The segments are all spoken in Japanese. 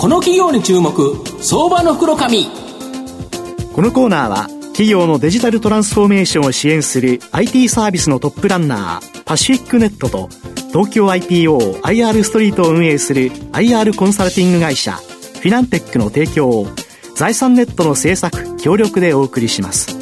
この企業に注目相場の袋紙このコーナーは企業のデジタルトランスフォーメーションを支援する IT サービスのトップランナーパシフィックネットと東京 IPOIR ストリートを運営する IR コンサルティング会社フィナンテックの提供を財産ネットの制作協力でお送りします。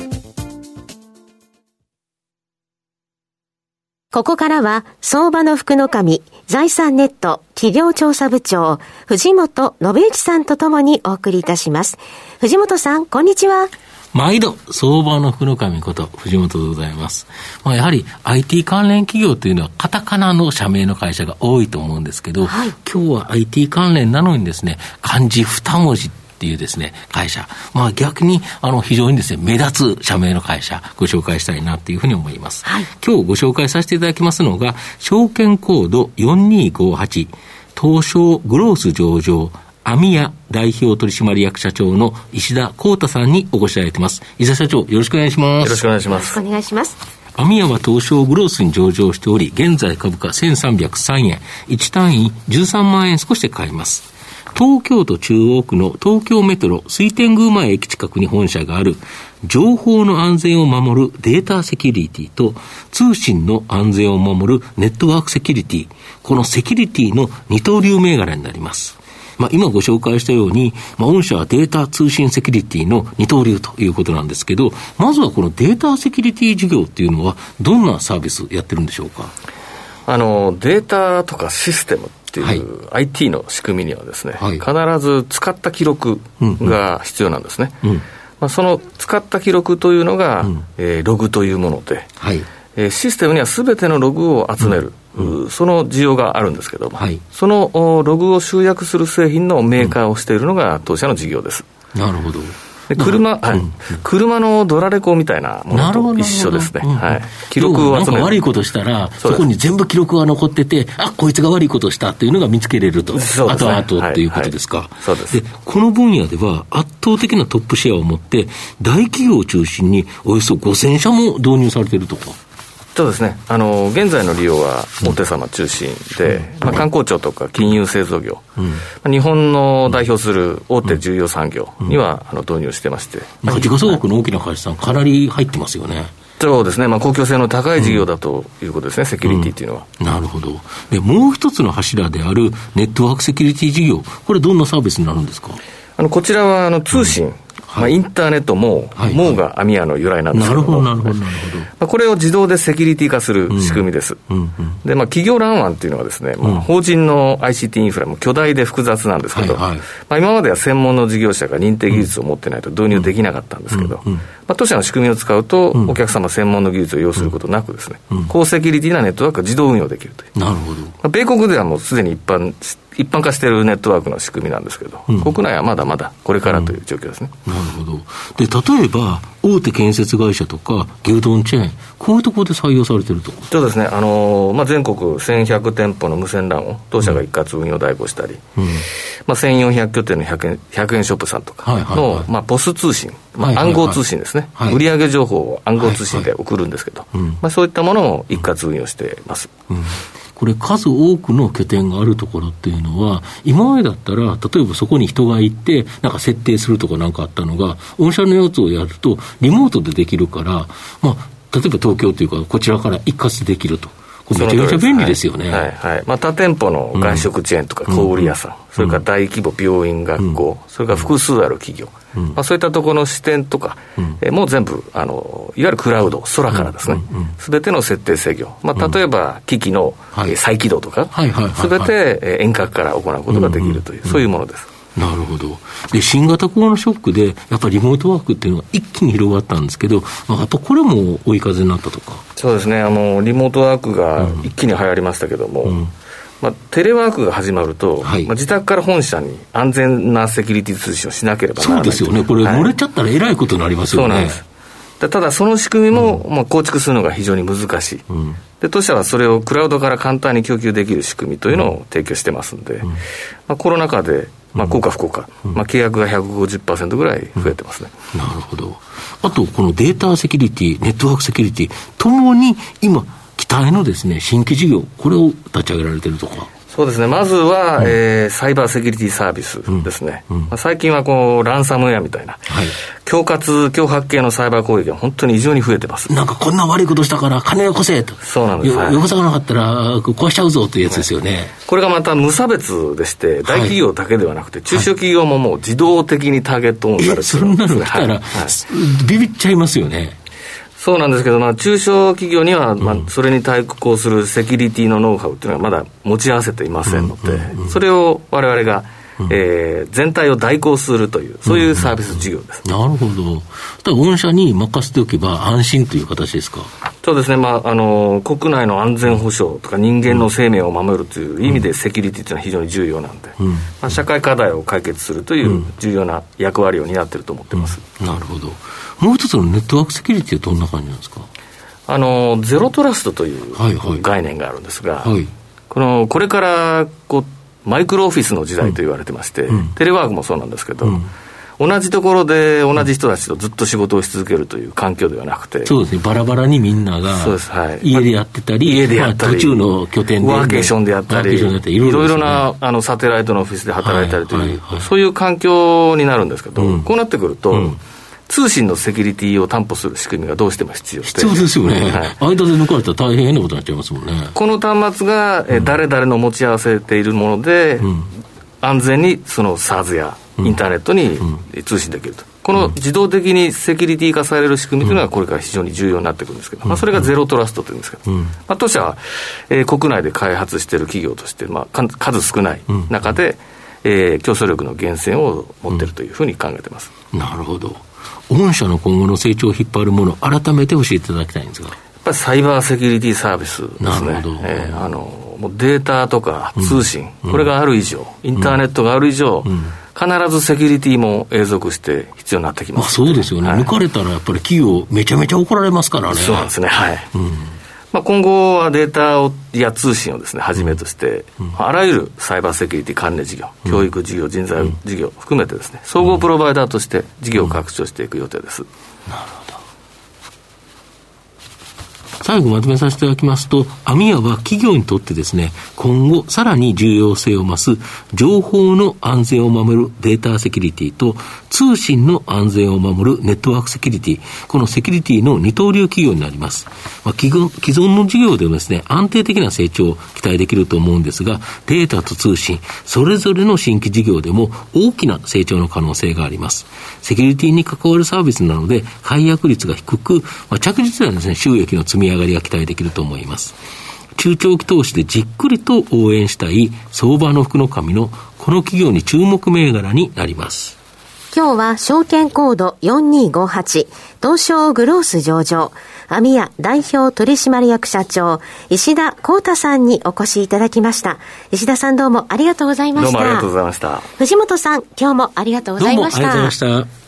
ここからは、相場の福の神、財産ネット企業調査部長、藤本信之さんとともにお送りいたします。藤本さん、こんにちは。毎度、相場の福の神こと、藤本でございます。まあ、やはり IT 関連企業というのは、カタカナの社名の会社が多いと思うんですけど、はい、今日は IT 関連なのにですね、漢字二文字っていうですね、会社。まあ逆に、あの、非常にですね、目立つ社名の会社、ご紹介したいなっていうふうに思います。はい、今日ご紹介させていただきますのが、証券コード4258、東証グロース上場、アミヤ代表取締役社長の石田光太さんにお越しいただいてます。石田社長、よろしくお願いします。よろしくお願いします。よろしくお願いします。アミヤは東証グロースに上場しており、現在株価1303円、1単位13万円少しで買います。東京都中央区の東京メトロ水天宮前駅近くに本社がある情報の安全を守るデータセキュリティと通信の安全を守るネットワークセキュリティ、このセキュリティの二刀流銘柄になります。まあ、今ご紹介したように、まあ、御社はデータ通信セキュリティの二刀流ということなんですけど、まずはこのデータセキュリティ事業っていうのは、どんなサービスやってるんでしょうか？あの、データとかシステムていう IT の仕組みにはですね、はい、必ず使った記録が必要なんですね。うん。うん、まあ、その使った記録というのが、うん、えー、ログというもので、はい。えー、システムにはすべてのログを集める、その需要があるんですけども、はい、そのログを集約する製品のメーカーをしているのが当社の事業です。なるほど。車、はい、車のドラレコみたいなものと一緒ですね。はい。記録を集める。悪いことしたら、そこに全部記録が残ってて、あ、こいつが悪いことしたっていうのが見つけれると。あとあとっていうことですか。そうです。で、この分野では圧倒的なトップシェアを持って、大企業を中心におよそ5000社も導入されているとか。そうですね、あの現在の利用は大手様中心で、うん、まあ、観光庁とか金融製造業、うん、日本の代表する大手重要産業には、あの導入してまして、まあ、時価総額の大きな会社さん、かなり入ってますよね。そうですね、まあ、公共性の高い事業だということですね、セキュリティというのは。なるほど。で。もう一つの柱であるネットワークセキュリティ事業、これ、どんなサービスになるんですか？あのこちらはあの通信、まあ、インターネットも、はい、もうがアミアの由来なんですけども、なるほど、なるほど、まあ、これを自動でセキュリティ化する仕組みです。うんうんうん、で、まあ、企業乱案っていうのはですね、まあ、法人の ICT インフラも巨大で複雑なんですけど、はいはい、まあ、今までは専門の事業者が認定技術を持ってないと導入できなかったんですけど、まあ、当社の仕組みを使うと、お客様専門の技術を要することなくですね、高セキュリティなネットワークが自動運用できるという。なるほど。まあ、米国ではもうすでに一般一般化しているネットワークの仕組みなんですけど、うん、国内はまだまだこれからという状況ですね、うん、なるほど。で例えば、大手建設会社とか、牛丼チェーン、こういうところで採用されてると。そうですね、あのー、まあ、全国1100店舗の無線 LAN を当社が一括運用代行したり、うん、まあ、1400拠点の100円 ,100 円ショップさんとかの、はいはいはい、まあ、ポス通信、まあ、暗号通信ですね、はい。はい、売上情報を暗号通信で送るんですけど、はい。はい、まあ、そういったものを一括運用してます。うん。これ数多くの拠点があるところっていうのは、今までだったら、例えばそこに人がいて、なんか設定するとかなんかあったのが、御社のやつをやると、リモートでできるから、まあ、例えば東京というか、こちらから一括できると。めちゃめちゃ便利ですよね。はい、はい、まあ、他店舗の外食チェーンとか小売屋さん、うん、それから大規模病院、学校、うん、それから複数ある企業、うん、まあ、そういったところの支店とか、えもう全部あの、いわゆるクラウド、空からですね、すべての設定制御、まあ、例えば機器の、はい、再起動とか、すべて遠隔から行うことができるという、そういうものです。なるほど。で、新型コロナショックで、やっぱりリモートワークっていうのが一気に広がったんですけど、まあ、やっぱこれも追い風になったとか？そうですね、あの、リモートワークが一気に流行りましたけども、うん。まあ、テレワークが始まると、はい、まあ、自宅から本社に安全なセキュリティ通信をしなければならないそうですよね、これ、漏れちゃったらえらいことになりますよね。そうなんです。ただ、その仕組みも、まあ、構築するのが非常に難しい、うん、で当社はそれをクラウドから簡単に供給できる仕組みというのを提供してますんで、うん、まあ、コロナ禍でまあ、効果不効果、まあ、契約が150%ぐらい増えてますね、なるほど。あと、このデータセキュリティ、ネットワークセキュリティともに今、期待のですね、新規事業、これを立ち上げられてるとか。そうですね、まずは、うん、えー、サイバーセキュリティサービスですね、うんうん、まあ、最近はこうランサムウェアみたいな、はい、恐喝、脅迫系のサイバー攻撃が本当に異常に増えてます。なんかこんな悪いことしたから金よこせと、そうなんです、よこさなかったら壊しちゃうぞというやつですよね、はい、これがまた無差別でして、大企業だけではなくて、中小企業ももう自動的にターゲットオンされてるんです、ね、そんなの来たら、ビビっちゃいますよね。そうなんですけど、まあ、中小企業には、まあ、それに対抗するセキュリティのノウハウっていうのはまだ持ち合わせていませんので、それを我々が、えー、全体を代行するという、そういうサービス事業です。なるほど。だ御社に任せておけば安心という形ですか？そうですね、まあ、あの国内の安全保障とか人間の生命を守るという意味でセキュリティというのは非常に重要なんで、うん、まあ、社会課題を解決するという重要な役割を担っていると思ってます、うん、なるほど。もう一つのネットワークセキュリティはどんな感じなんですか？あのゼロトラストという概念があるんですが、はいはい、このこれからこうマイクロオフィスの時代と言われてまして、うん、テレワークもそうなんですけど、うん。同じところで同じ人たちとずっと仕事をし続けるという環境ではなくて、そうですね、バラバラにみんなが、そうです、はい、家でやってたり、家でやったり、途中の拠点で、ワーケーションでやったり、いろいろなあのサテライトのオフィスで働いたりという、そういう環境になるんですけど、うん、こうなってくると、うん通信のセキュリティを担保する仕組みがどうしても必要必要ですよね、はい、間で抜かれたら大変なことになっちゃいますもんね。この端末が、え誰々の持ち合わせているもので、うん、安全にその SARS やインターネットに通信できると。この自動的にセキュリティ化される仕組みというのがこれから非常に重要になってくるんですけど、まあ、それがゼロトラストというんですけど、まあ、当社は、えー、国内で開発している企業として、まあ、数少ない中で、えー、競争力の源泉を持っているというふうに考えてます。なるほど。御社の今後の成長を引っ張るもの、改めて教えていただきたいんですが。やっぱりサイバーセキュリティサービスですね。なるほど。えー、あの、もうデータとか通信、うん、これがある以上、インターネットがある以上、うん、必ずセキュリティも永続して必要になってきます、ね、まあ、そうですよね、はい、抜かれたらやっぱり企業、めちゃめちゃ怒られますからね。そうなんですね、はい。うんまあ、今後はデータをや通信をですね、はじめとして、うん、あらゆるサイバーセキュリティ関連事業、うん、教育事業、人材事業含めてですね、総合プロバイダーとして事業を拡張していく予定です。なるほど。最後まとめさせていただきますと、アミアは企業にとってですね、今後さらに重要性を増す情報の安全を守るデータセキュリティと通信の安全を守るネットワークセキュリティ、このセキュリティの二刀流企業になります。まあ、既存の事業でもですね、安定的な成長を期待できると思うんですが、データと通信、それぞれの新規事業でも大きな成長の可能性があります。セキュリティに関わるサービスなので、解約率が低く、まあ、着実なですね、収益の積み上げ上がりが期待できると思います。中長期投資でじっくりと応援したい相場の福の神のこの企業に注目銘柄になります。今日は証券コード4258東証グロース上場。アミヤ代表取締役社長石田光太さんにお越しいただきました。石田さんどうもありがとうございました。どうもありがとうございました。藤本さん今日もありがとうございました。どうもありがとうございました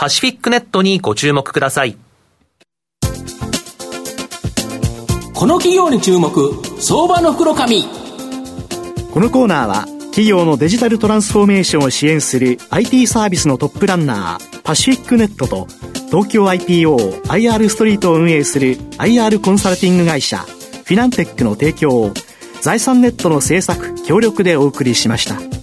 パシフィックネットにご注目ください。この企業に注目、相場の袋紙。このコーナーは、企業のデジタルトランスフォーメーションを支援する IT サービスのトップランナー、パシフィックネットと、東京 IPO、IR ストリートを運営する IR コンサルティング会社、フィナンテックの提供を、財産ネットの制作、協力でお送りしました。